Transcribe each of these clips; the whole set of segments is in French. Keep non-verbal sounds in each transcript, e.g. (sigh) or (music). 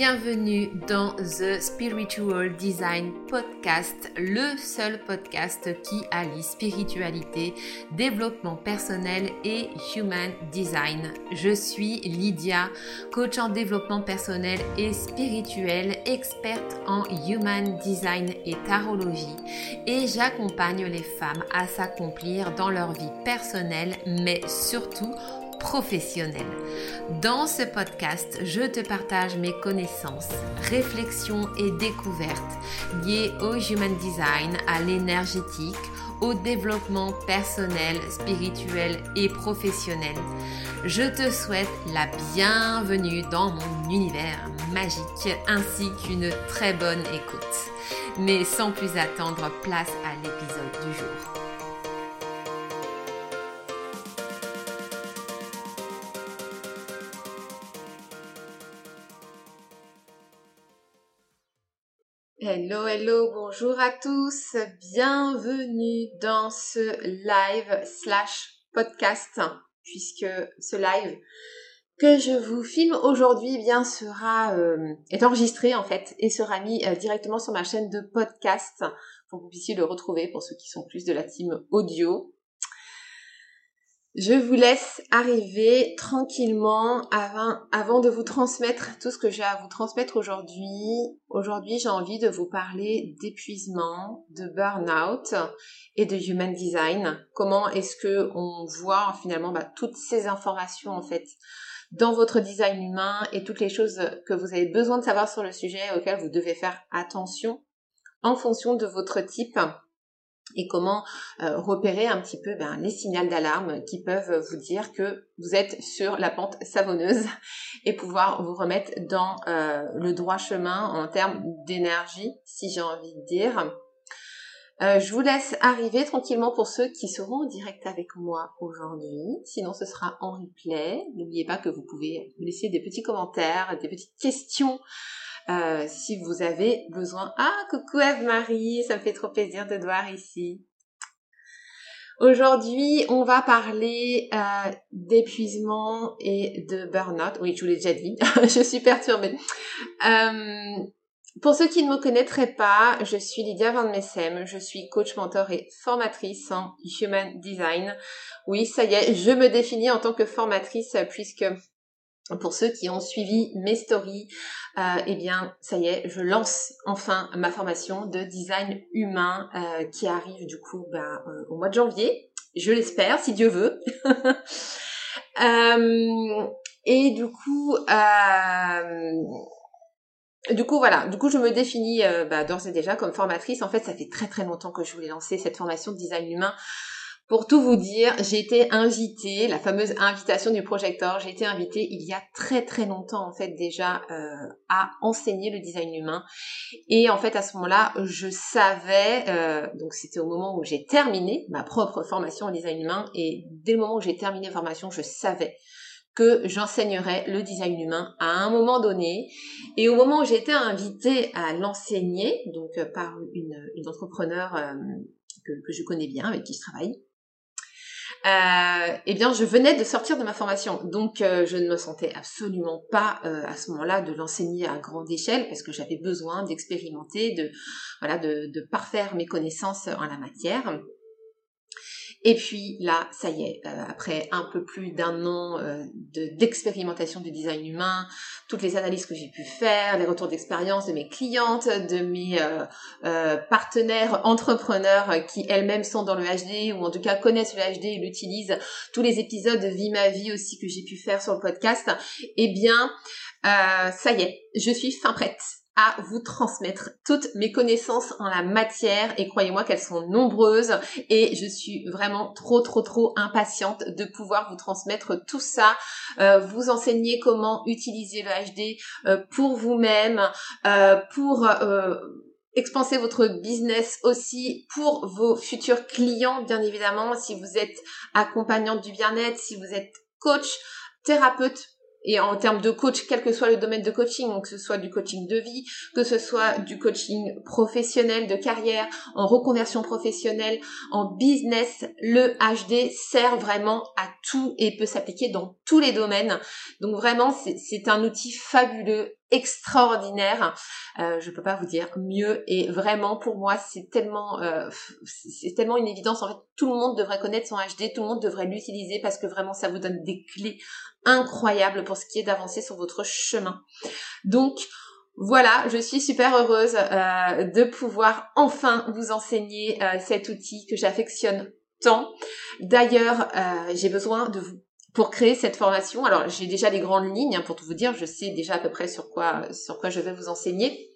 bienvenue dans The Spiritual Design Podcast, le seul podcast qui allie spiritualité, développement personnel et human design. Je suis Lydia, coach en développement personnel et spirituel, experte en human design et tarologie et j'accompagne les femmes à s'accomplir dans leur vie personnelle mais surtout professionnelle. Dans ce podcast, je te partage mes connaissances, réflexions et découvertes liées au human design, à l'énergétique, au développement personnel, spirituel et professionnel. Je te souhaite la bienvenue dans mon univers magique ainsi qu'une très bonne écoute. Mais sans plus attendre, place à l'épisode du jour. Hello, hello, bonjour à tous, bienvenue dans ce live slash podcast, puisque ce live que je vous filme aujourd'hui eh bien sera euh, est enregistré en fait et sera mis euh, directement sur ma chaîne de podcast pour que vous puissiez le retrouver pour ceux qui sont plus de la team audio. Je vous laisse arriver tranquillement avant, de vous transmettre tout ce que j'ai à vous transmettre aujourd'hui. Aujourd'hui, j'ai envie de vous parler d'épuisement, de burn-out et de human design. Comment est-ce que on voit finalement bah, toutes ces informations en fait dans votre design humain et toutes les choses que vous avez besoin de savoir sur le sujet auquel vous devez faire attention en fonction de votre type et comment euh, repérer un petit peu ben, les signaux d'alarme qui peuvent vous dire que vous êtes sur la pente savonneuse (laughs) et pouvoir vous remettre dans euh, le droit chemin en termes d'énergie, si j'ai envie de dire. Euh, je vous laisse arriver tranquillement pour ceux qui seront en direct avec moi aujourd'hui. Sinon, ce sera en replay. N'oubliez pas que vous pouvez laisser des petits commentaires, des petites questions euh, si vous avez besoin. Ah, coucou Eve-Marie, ça me fait trop plaisir de te voir ici. Aujourd'hui, on va parler euh, d'épuisement et de burn-out. Oui, je vous l'ai déjà dit, (laughs) je suis perturbée. Euh, pour ceux qui ne me connaîtraient pas, je suis Lydia Van Messem, je suis coach, mentor et formatrice en Human Design. Oui, ça y est, je me définis en tant que formatrice puisque pour ceux qui ont suivi mes stories, euh, eh bien, ça y est, je lance enfin ma formation de design humain euh, qui arrive du coup ben, euh, au mois de janvier. Je l'espère, si Dieu veut. (laughs) et du coup, du coup, voilà. Du coup, je me définis bah, d'ores et déjà comme formatrice. En fait, ça fait très très longtemps que je voulais lancer cette formation de design humain pour tout vous dire, j'ai été invitée, la fameuse invitation du projecteur, j'ai été invitée il y a très très longtemps en fait déjà euh, à enseigner le design humain. Et en fait à ce moment-là, je savais, euh, donc c'était au moment où j'ai terminé ma propre formation en design humain, et dès le moment où j'ai terminé la formation, je savais que j'enseignerais le design humain à un moment donné. Et au moment où j'ai été invitée à l'enseigner, donc euh, par une, une entrepreneur que, que je connais bien, avec qui je travaille, euh, eh bien, je venais de sortir de ma formation, donc euh, je ne me sentais absolument pas euh, à ce moment-là de l'enseigner à grande échelle parce que j'avais besoin d'expérimenter, de voilà, de, de parfaire mes connaissances en la matière. Et puis là, ça y est, euh, après un peu plus d'un an euh, d'expérimentation du design humain, toutes les analyses que j'ai pu faire, les retours d'expérience de mes clientes, de mes euh, partenaires entrepreneurs qui elles-mêmes sont dans le HD ou en tout cas connaissent le HD et l'utilisent, tous les épisodes de Vie ma vie aussi que j'ai pu faire sur le podcast, eh bien, ça y est, je suis fin prête à vous transmettre toutes mes connaissances en la matière. Et croyez-moi qu'elles sont nombreuses. Et je suis vraiment trop trop trop impatiente de pouvoir vous transmettre tout ça, euh, vous enseigner comment utiliser le HD euh, pour vous-même, euh, pour expanser votre business aussi pour vos futurs clients bien évidemment. Si vous êtes accompagnante du bien-être, si vous êtes coach, thérapeute et en termes de coach, quel que soit le domaine de coaching, que ce soit du coaching de vie, que ce soit du coaching professionnel, de carrière, en reconversion professionnelle, en business, le HD sert vraiment à tout et peut s'appliquer dans tous les domaines. Donc vraiment, c'est un outil fabuleux extraordinaire. Euh, je peux pas vous dire mieux. Et vraiment, pour moi, c'est tellement, euh, c'est tellement une évidence. En fait, tout le monde devrait connaître son HD, tout le monde devrait l'utiliser parce que vraiment, ça vous donne des clés incroyables pour ce qui est d'avancer sur votre chemin. Donc, voilà, je suis super heureuse euh, de pouvoir enfin vous enseigner euh, cet outil que j'affectionne tant. D'ailleurs, j'ai besoin de vous pour créer cette formation. Alors, j'ai déjà les grandes lignes hein, pour tout vous dire. Je sais déjà à peu près sur quoi sur quoi je vais vous enseigner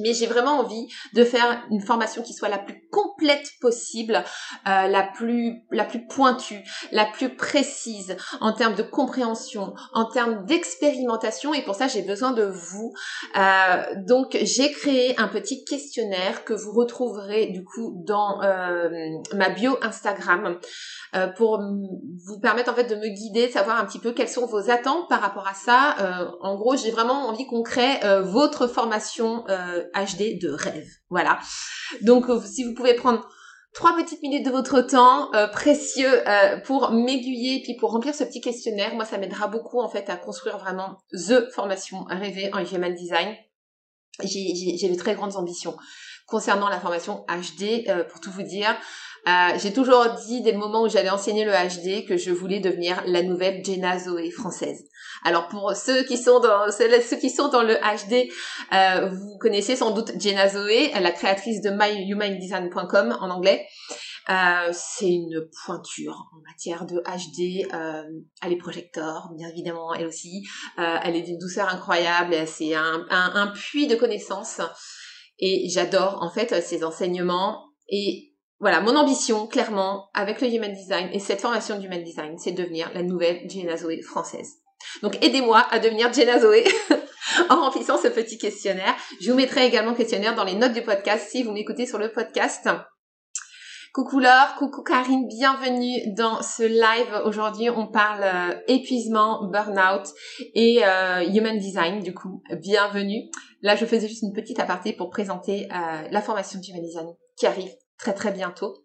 mais j'ai vraiment envie de faire une formation qui soit la plus complète possible, euh, la plus la plus pointue, la plus précise en termes de compréhension, en termes d'expérimentation. Et pour ça, j'ai besoin de vous. Euh, donc, j'ai créé un petit questionnaire que vous retrouverez du coup dans euh, ma bio Instagram pour vous permettre en fait de me guider, de savoir un petit peu quelles sont vos attentes par rapport à ça. En gros, j'ai vraiment envie qu'on crée votre formation HD de rêve. Voilà. Donc euh, si vous pouvez prendre trois petites minutes de votre temps euh, précieux pour m'aiguiller et puis pour remplir ce petit questionnaire, moi ça m'aidera beaucoup en fait à construire vraiment the formation rêvée en human design. J'ai de très grandes ambitions concernant la formation HD pour tout vous dire. Euh, j'ai toujours dit dès le moment où j'allais enseigner le HD que je voulais devenir la nouvelle Jenna Zoé française. Alors pour ceux qui sont dans ceux qui sont dans le HD, euh, vous connaissez sans doute Jenna Zoé, la créatrice de myhumandesign.com en anglais. Euh, c'est une pointure en matière de HD. Euh, elle est projecteur, bien évidemment, elle aussi. Euh, elle est d'une douceur incroyable. C'est un, un, un puits de connaissances. Et j'adore en fait ses enseignements. Et voilà, mon ambition, clairement, avec le Human Design et cette formation du Human Design, c'est de devenir la nouvelle Jenna Zoé française. Donc aidez-moi à devenir Jenna Zoé (laughs) en remplissant ce petit questionnaire. Je vous mettrai également le questionnaire dans les notes du podcast si vous m'écoutez sur le podcast. Coucou Laure, coucou Karine, bienvenue dans ce live. Aujourd'hui, on parle euh, épuisement, burn-out et euh, human design, du coup, bienvenue. Là, je faisais juste une petite aparté pour présenter euh, la formation human design qui arrive très très bientôt.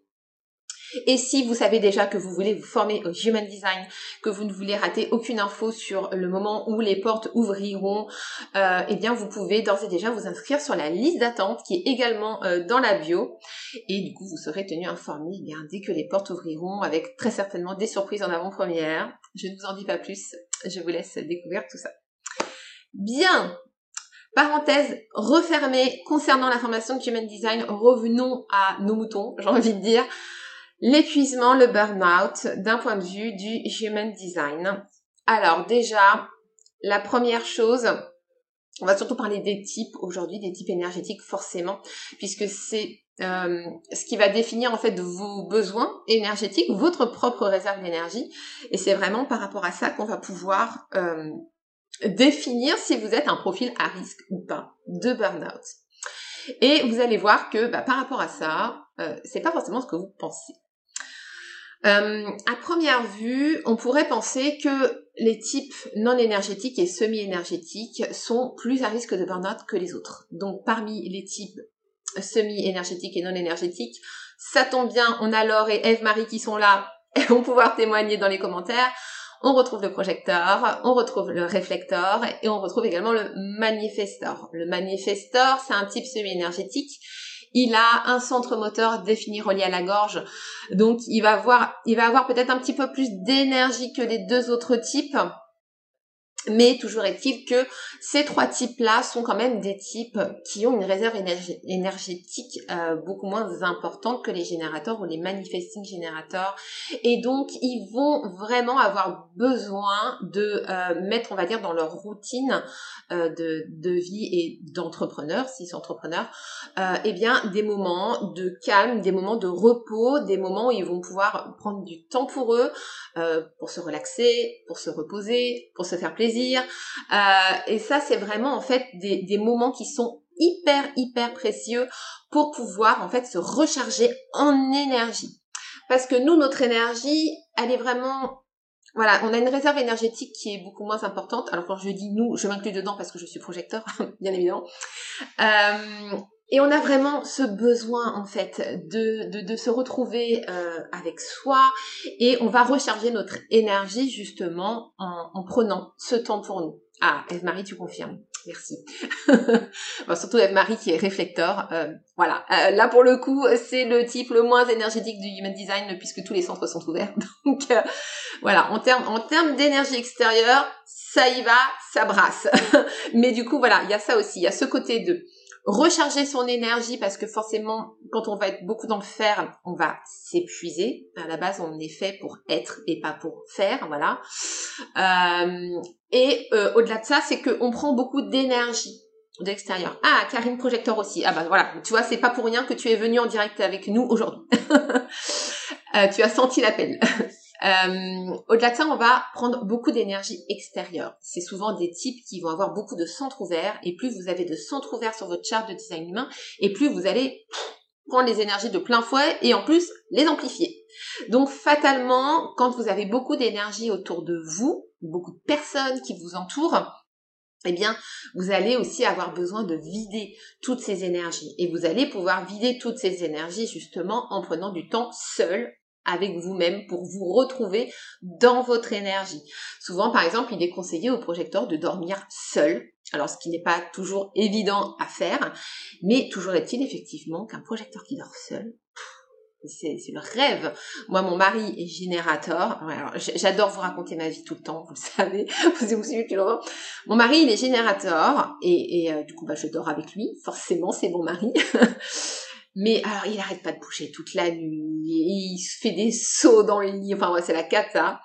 Et si vous savez déjà que vous voulez vous former au Human Design, que vous ne voulez rater aucune info sur le moment où les portes ouvriront, euh, eh bien vous pouvez d'ores et déjà vous inscrire sur la liste d'attente qui est également euh, dans la bio. Et du coup vous serez tenu informé eh bien, dès que les portes ouvriront avec très certainement des surprises en avant-première. Je ne vous en dis pas plus, je vous laisse découvrir tout ça. Bien, Parenthèse refermée concernant la formation de Human Design, revenons à nos moutons, j'ai envie de dire. L'épuisement, le burn-out d'un point de vue du Human Design. Alors déjà, la première chose, on va surtout parler des types aujourd'hui, des types énergétiques forcément, puisque c'est euh, ce qui va définir en fait vos besoins énergétiques, votre propre réserve d'énergie, et c'est vraiment par rapport à ça qu'on va pouvoir euh, définir si vous êtes un profil à risque ou pas de burn-out. Et vous allez voir que bah, par rapport à ça, euh, c'est pas forcément ce que vous pensez. Euh, à première vue, on pourrait penser que les types non énergétiques et semi-énergétiques sont plus à risque de burn-out que les autres. Donc parmi les types semi-énergétiques et non énergétiques, ça tombe bien, on a Laure et Eve-Marie qui sont là (laughs) et vont pouvoir témoigner dans les commentaires on retrouve le projecteur, on retrouve le réflecteur et on retrouve également le manifestor. Le manifestor, c'est un type semi-énergétique. Il a un centre moteur défini relié à la gorge. Donc, il va avoir, il va avoir peut-être un petit peu plus d'énergie que les deux autres types. Mais toujours est-il que ces trois types-là sont quand même des types qui ont une réserve énergétique euh, beaucoup moins importante que les générateurs ou les manifesting générateurs. Et donc, ils vont vraiment avoir besoin de euh, mettre, on va dire, dans leur routine euh, de, vie et d'entrepreneur, s'ils sont entrepreneurs, eh bien, des moments de calme, des moments de repos, des moments où ils vont pouvoir prendre du temps pour eux, pour se relaxer, pour se reposer, pour se faire plaisir euh, et ça, c'est vraiment en fait des, moments qui sont hyper, hyper précieux pour pouvoir en fait se recharger en énergie. Parce que nous, notre énergie, elle est vraiment voilà, on a une réserve énergétique qui est beaucoup moins importante. Alors quand je dis nous, je m'inclus dedans parce que je suis projecteur, (laughs) bien évidemment. Euh, et on a vraiment ce besoin en fait de, de, se retrouver euh, avec soi et on va recharger notre énergie justement en, en prenant ce temps pour nous. Ah, Eve-Marie, tu confirmes. Merci. (laughs) surtout avec Marie qui est réflecteur. Euh, voilà. Euh, là pour le coup, c'est le type le moins énergétique du human design puisque tous les centres sont ouverts. (laughs) Donc voilà, en termes en termes d'énergie extérieure, ça y va, ça brasse. (laughs) Mais du coup voilà, il y a ça aussi. Il y a ce côté de recharger son énergie parce que forcément, quand on va être beaucoup dans le faire, on va s'épuiser. À la base, on est fait pour être et pas pour faire, voilà. Euh, et euh, au-delà de ça, c'est qu'on prend beaucoup d'énergie de l'extérieur. Ah, Karine Projector aussi. Ah bah voilà, tu vois, c'est pas pour rien que tu es venu en direct avec nous aujourd'hui. (laughs) euh, tu as senti l'appel. Euh, au-delà de ça, on va prendre beaucoup d'énergie extérieure. C'est souvent des types qui vont avoir beaucoup de centres ouverts, et plus vous avez de centres ouverts sur votre charte de design humain, et plus vous allez prendre les énergies de plein fouet et en plus les amplifier. Donc fatalement, quand vous avez beaucoup d'énergie autour de vous, beaucoup de personnes qui vous entourent, eh bien, vous allez aussi avoir besoin de vider toutes ces énergies. Et vous allez pouvoir vider toutes ces énergies justement en prenant du temps seul avec vous-même pour vous retrouver dans votre énergie. Souvent, par exemple, il est conseillé aux projecteurs de dormir seul. Alors, ce qui n'est pas toujours évident à faire, mais toujours est-il effectivement qu'un projecteur qui dort seul, c'est le rêve. Moi, mon mari est générateur. J'adore vous raconter ma vie tout le temps, vous le savez. (laughs) Vous vous suivez depuis longtemps. Mon mari, il est générateur et, et euh, du coup, bah, je dors avec lui. Forcément, c'est mon mari. (laughs) Mais alors, il arrête pas de bouger toute la nuit. il se fait des sauts dans le lit. Enfin, ouais, c'est la cata.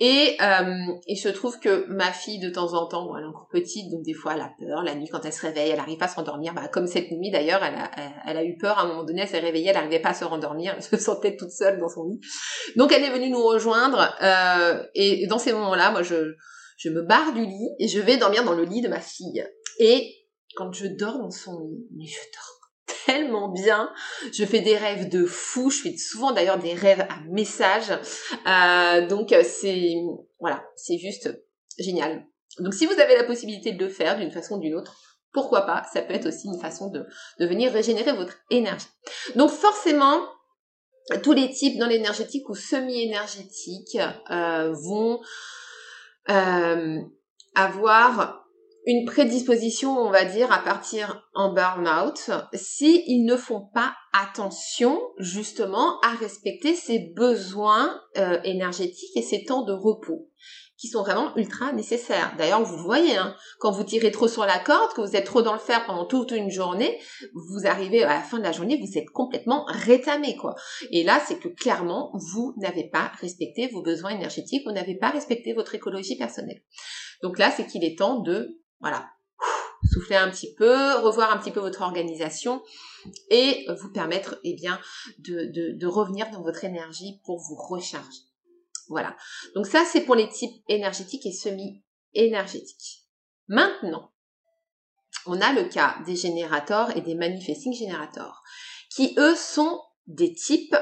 Et euh, il se trouve que ma fille, de temps en temps, bon, elle est encore petite, donc des fois, elle a peur. La nuit, quand elle se réveille, elle arrive pas à se rendormir. Bah, comme cette nuit, d'ailleurs, elle a, elle a eu peur. À un moment donné, elle s'est réveillée, elle n'arrivait pas à se rendormir. Elle se sentait toute seule dans son lit. Donc, elle est venue nous rejoindre. Euh, et dans ces moments-là, moi, je, je me barre du lit et je vais dormir dans le lit de ma fille. Et quand je dors dans son lit, mais je dors tellement bien. Je fais des rêves de fou. Je fais souvent d'ailleurs des rêves à message. Euh, donc euh, c'est voilà, c'est juste génial. Donc si vous avez la possibilité de le faire d'une façon ou d'une autre, pourquoi pas? Ça peut être aussi une façon de, venir régénérer votre énergie. Donc forcément, tous les types dans l'énergétique ou semi-énergétique euh, vont avoir une prédisposition, on va dire, à partir en burn-out s'ils ne font pas attention justement à respecter ces besoins euh, énergétiques et ces temps de repos qui sont vraiment ultra nécessaires. D'ailleurs, vous voyez, hein, quand vous tirez trop sur la corde, que vous êtes trop dans le fer pendant toute une journée, vous arrivez à la fin de la journée, vous êtes complètement rétamé, quoi. Et là, c'est que clairement, vous n'avez pas respecté vos besoins énergétiques, vous n'avez pas respecté votre écologie personnelle. Donc là, c'est qu'il est temps de voilà, souffler un petit peu, revoir un petit peu votre organisation et vous permettre eh bien de, de, revenir dans votre énergie pour vous recharger. Voilà. Donc ça c'est pour les types énergétiques et semi-énergétiques. Maintenant, on a le cas des générateurs et des manifesting générateurs qui eux sont des types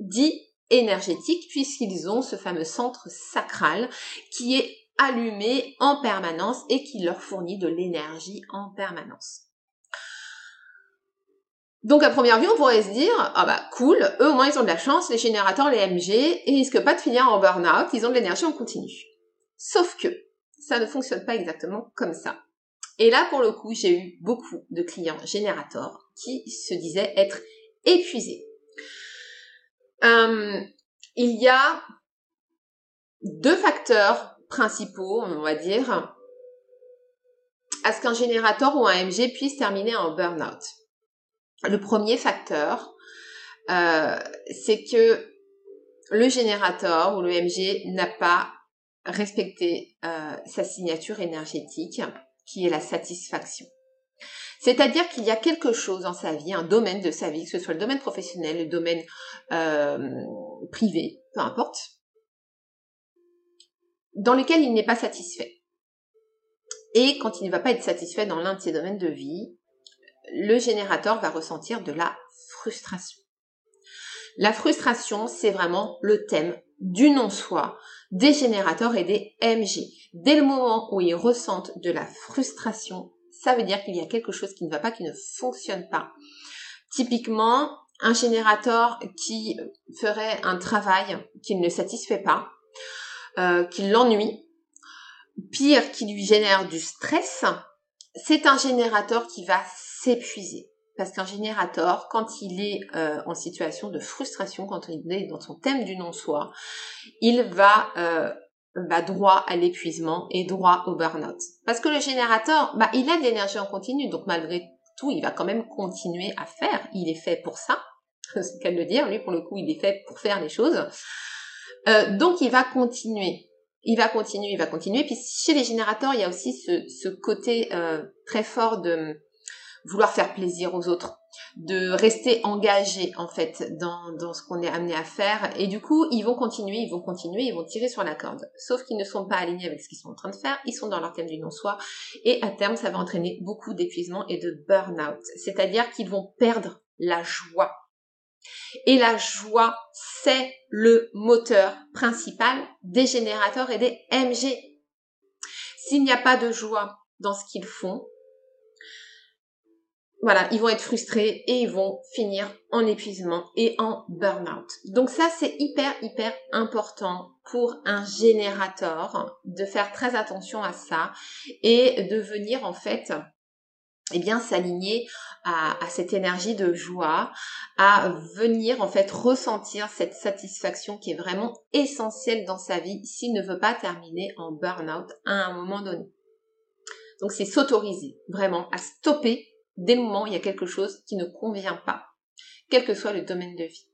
dits énergétiques puisqu'ils ont ce fameux centre sacral qui est allumé en permanence et qui leur fournit de l'énergie en permanence. Donc à première vue, on pourrait se dire, ah bah cool, eux au moins ils ont de la chance, les générateurs, les MG, et ils risquent pas de finir en burn-out, ils ont de l'énergie en continu. Sauf que ça ne fonctionne pas exactement comme ça. Et là, pour le coup, j'ai eu beaucoup de clients générateurs qui se disaient être épuisés. Euh, il y a deux facteurs principaux, on va dire, à ce qu'un générateur ou un MG puisse terminer en burn-out. Le premier facteur, euh, c'est que le générateur ou le MG n'a pas respecté euh, sa signature énergétique, qui est la satisfaction. C'est-à-dire qu'il y a quelque chose dans sa vie, un domaine de sa vie, que ce soit le domaine professionnel, le domaine euh, privé, peu importe, dans lequel il n'est pas satisfait. Et quand il ne va pas être satisfait dans l'un de ses domaines de vie, le générateur va ressentir de la frustration. La frustration, c'est vraiment le thème du non-soi des générateurs et des MG. Dès le moment où ils ressentent de la frustration, ça veut dire qu'il y a quelque chose qui ne va pas, qui ne fonctionne pas. Typiquement, un générateur qui ferait un travail qui ne satisfait pas, euh, qui l'ennuie, pire qui lui génère du stress, c'est un générateur qui va s'épuiser. Parce qu'un générateur, quand il est euh, en situation de frustration, quand il est dans son thème du non-soi, il va euh, bah, droit à l'épuisement et droit au burn-out. Parce que le générateur, bah, il a de l'énergie en continu, donc malgré tout, il va quand même continuer à faire. Il est fait pour ça, (laughs) c'est qu'à le dire. Lui, pour le coup, il est fait pour faire les choses. Euh, donc, il va continuer. Il va continuer, il va continuer. Puis chez les générateurs, il y a aussi ce, côté très fort de vouloir faire plaisir aux autres, de rester engagé en fait dans, dans ce qu'on est amené à faire. Et du coup, ils vont continuer, ils vont continuer, ils vont tirer sur la corde. Sauf qu'ils ne sont pas alignés avec ce qu'ils sont en train de faire, ils sont dans leur thème du non-soi. Et à terme, ça va entraîner beaucoup d'épuisement et de burn-out. C'est-à-dire qu'ils vont perdre la joie. Et la joie, c'est le moteur principal des générateurs et des MG. S'il n'y a pas de joie dans ce qu'ils font, voilà, ils vont être frustrés et ils vont finir en épuisement et en burn-out. Donc ça, c'est hyper, hyper important pour un générateur de faire très attention à ça et de venir en fait eh bien s'aligner à, à, cette énergie de joie, à venir en fait ressentir cette satisfaction qui est vraiment essentielle dans sa vie s'il ne veut pas terminer en burn-out à un moment donné. Donc c'est s'autoriser vraiment à stopper des moments où il y a quelque chose qui ne convient pas, quel que soit le domaine de vie.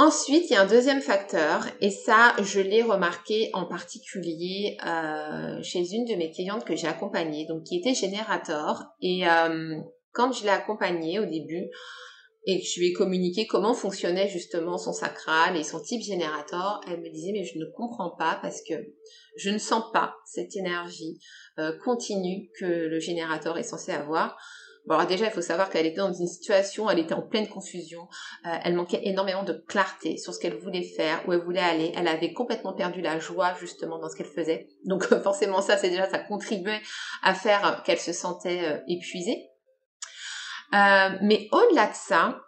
Ensuite, il y a un deuxième facteur, et ça, je l'ai remarqué en particulier euh, chez une de mes clientes que j'ai accompagnée, donc qui était générateur. Et euh, quand je l'ai accompagnée au début, et que je lui ai communiqué comment fonctionnait justement son sacral et son type générateur, elle me disait mais je ne comprends pas parce que je ne sens pas cette énergie euh, continue que le générateur est censé avoir. Bon, alors déjà, il faut savoir qu'elle était dans une situation, elle était en pleine confusion, euh, elle manquait énormément de clarté sur ce qu'elle voulait faire, où elle voulait aller, elle avait complètement perdu la joie justement dans ce qu'elle faisait. Donc forcément ça, c'est déjà, ça contribuait à faire qu'elle se sentait euh, épuisée. Euh, mais au-delà de ça,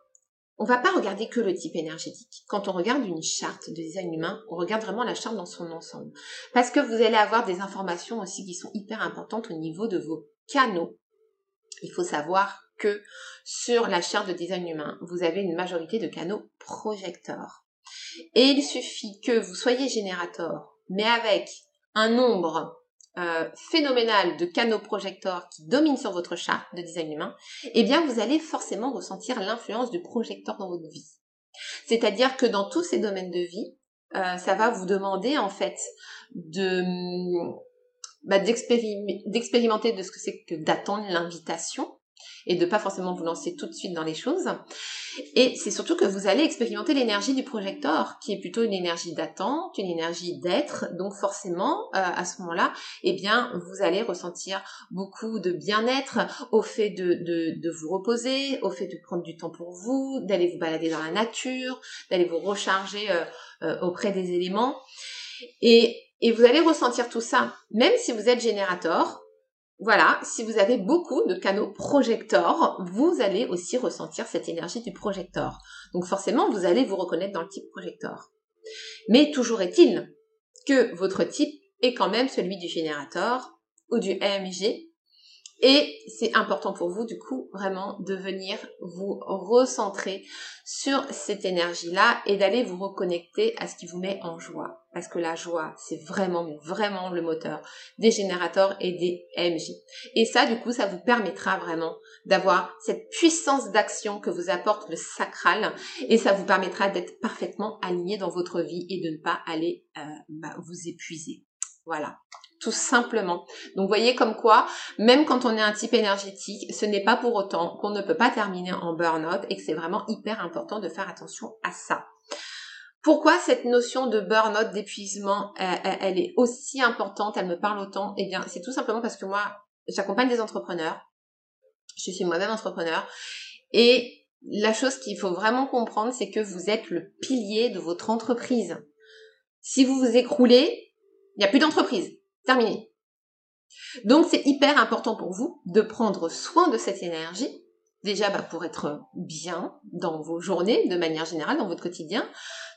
on va pas regarder que le type énergétique. Quand on regarde une charte de design humain, on regarde vraiment la charte dans son ensemble. Parce que vous allez avoir des informations aussi qui sont hyper importantes au niveau de vos canaux. Il faut savoir que sur la charte de design humain, vous avez une majorité de canaux projecteurs. Et il suffit que vous soyez générateur, mais avec un nombre euh, phénoménal de canaux projecteurs qui dominent sur votre charte de design humain, eh bien vous allez forcément ressentir l'influence du projecteur dans votre vie. C'est-à-dire que dans tous ces domaines de vie, euh, ça va vous demander en fait de bah, d'expérimenter de ce que c'est que d'attendre l'invitation et de pas forcément vous lancer tout de suite dans les choses. Et c'est surtout que vous allez expérimenter l'énergie du projecteur, qui est plutôt une énergie d'attente, une énergie d'être. Donc forcément, euh, à ce moment-là, eh bien, vous allez ressentir beaucoup de bien-être au fait de, de, de, vous reposer, au fait de prendre du temps pour vous, d'aller vous balader dans la nature, d'aller vous recharger euh, euh, auprès des éléments. Et, et vous allez ressentir tout ça, même si vous êtes générateur, voilà, si vous avez beaucoup de canaux projecteurs, vous allez aussi ressentir cette énergie du projecteur. Donc forcément, vous allez vous reconnaître dans le type projecteur. Mais toujours est-il que votre type est quand même celui du générateur ou du AMG et c'est important pour vous, du coup, vraiment de venir vous recentrer sur cette énergie-là et d'aller vous reconnecter à ce qui vous met en joie. Parce que la joie, c'est vraiment, vraiment le moteur des générateurs et des MJ. Et ça, du coup, ça vous permettra vraiment d'avoir cette puissance d'action que vous apporte le sacral et ça vous permettra d'être parfaitement aligné dans votre vie et de ne pas aller euh, bah, vous épuiser. Voilà tout simplement. Donc voyez comme quoi, même quand on est un type énergétique, ce n'est pas pour autant qu'on ne peut pas terminer en burn-out et que c'est vraiment hyper important de faire attention à ça. Pourquoi cette notion de burn-out, d'épuisement, elle, est aussi importante, elle me parle autant? Eh bien, c'est tout simplement parce que moi, j'accompagne des entrepreneurs. Je suis moi-même entrepreneur. Et la chose qu'il faut vraiment comprendre, c'est que vous êtes le pilier de votre entreprise. Si vous vous écroulez, il n'y a plus d'entreprise. Terminé. Donc c'est hyper important pour vous de prendre soin de cette énergie, déjà bah, pour être bien dans vos journées, de manière générale, dans votre quotidien,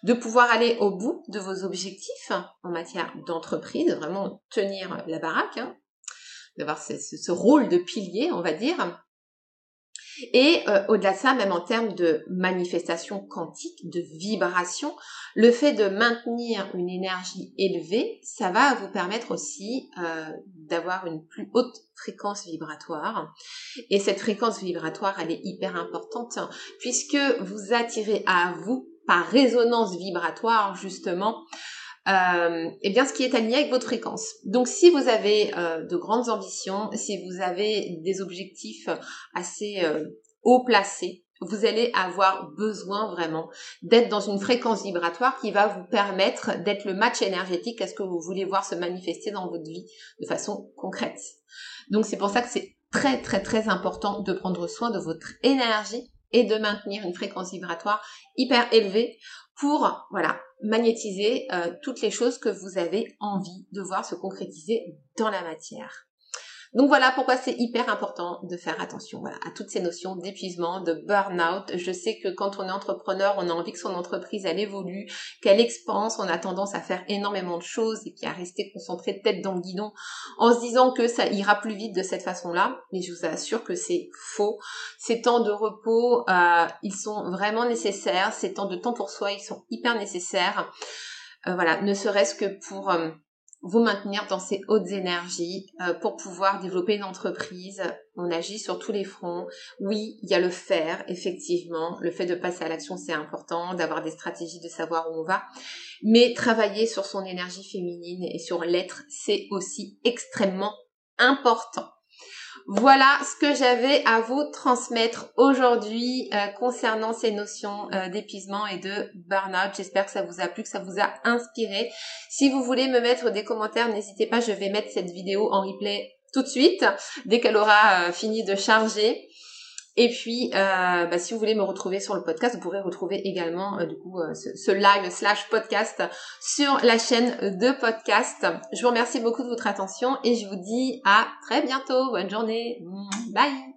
de pouvoir aller au bout de vos objectifs en matière d'entreprise, vraiment tenir la baraque, hein, d'avoir ce, rôle de pilier, on va dire. Et euh, au-delà de ça, même en termes de manifestation quantique, de vibration, le fait de maintenir une énergie élevée, ça va vous permettre aussi euh, d'avoir une plus haute fréquence vibratoire. Et cette fréquence vibratoire, elle est hyper importante puisque vous attirez à vous par résonance vibratoire justement euh, eh bien ce qui est aligné avec votre fréquence. Donc si vous avez euh, de grandes ambitions, si vous avez des objectifs assez euh, haut placés, vous allez avoir besoin vraiment d'être dans une fréquence vibratoire qui va vous permettre d'être le match énergétique à ce que vous voulez voir se manifester dans votre vie de façon concrète. Donc c'est pour ça que c'est très très très important de prendre soin de votre énergie et de maintenir une fréquence vibratoire hyper élevée pour voilà magnétiser euh, toutes les choses que vous avez envie de voir se concrétiser dans la matière. Donc voilà pourquoi c'est hyper important de faire attention à toutes ces notions d'épuisement, de burn-out. Je sais que quand on est entrepreneur, on a envie que son entreprise elle évolue, qu'elle expanse, on a tendance à faire énormément de choses et puis à rester concentré tête dans le guidon en se disant que ça ira plus vite de cette façon-là. Mais je vous assure que c'est faux. Ces temps de repos, euh, ils sont vraiment nécessaires. Ces temps de temps pour soi, ils sont hyper nécessaires. Euh, voilà, ne serait-ce que pour euh, vous maintenir dans ces hautes énergies euh, pour pouvoir développer une entreprise. On agit sur tous les fronts. Oui, il y a le faire, effectivement. Le fait de passer à l'action, c'est important, d'avoir des stratégies, de savoir où on va. Mais travailler sur son énergie féminine et sur l'être, c'est aussi extrêmement important. Voilà ce que j'avais à vous transmettre aujourd'hui euh, concernant ces notions euh, d'épuisement et de burn-out. J'espère que ça vous a plu, que ça vous a inspiré. Si vous voulez me mettre des commentaires, n'hésitez pas, je vais mettre cette vidéo en replay tout de suite, dès qu'elle aura euh, fini de charger. Et puis, euh, bah, si vous voulez me retrouver sur le podcast, vous pourrez retrouver également euh, du coup euh, ce, live slash podcast sur la chaîne de podcast. Je vous remercie beaucoup de votre attention et je vous dis à très bientôt. Bonne journée. Bye.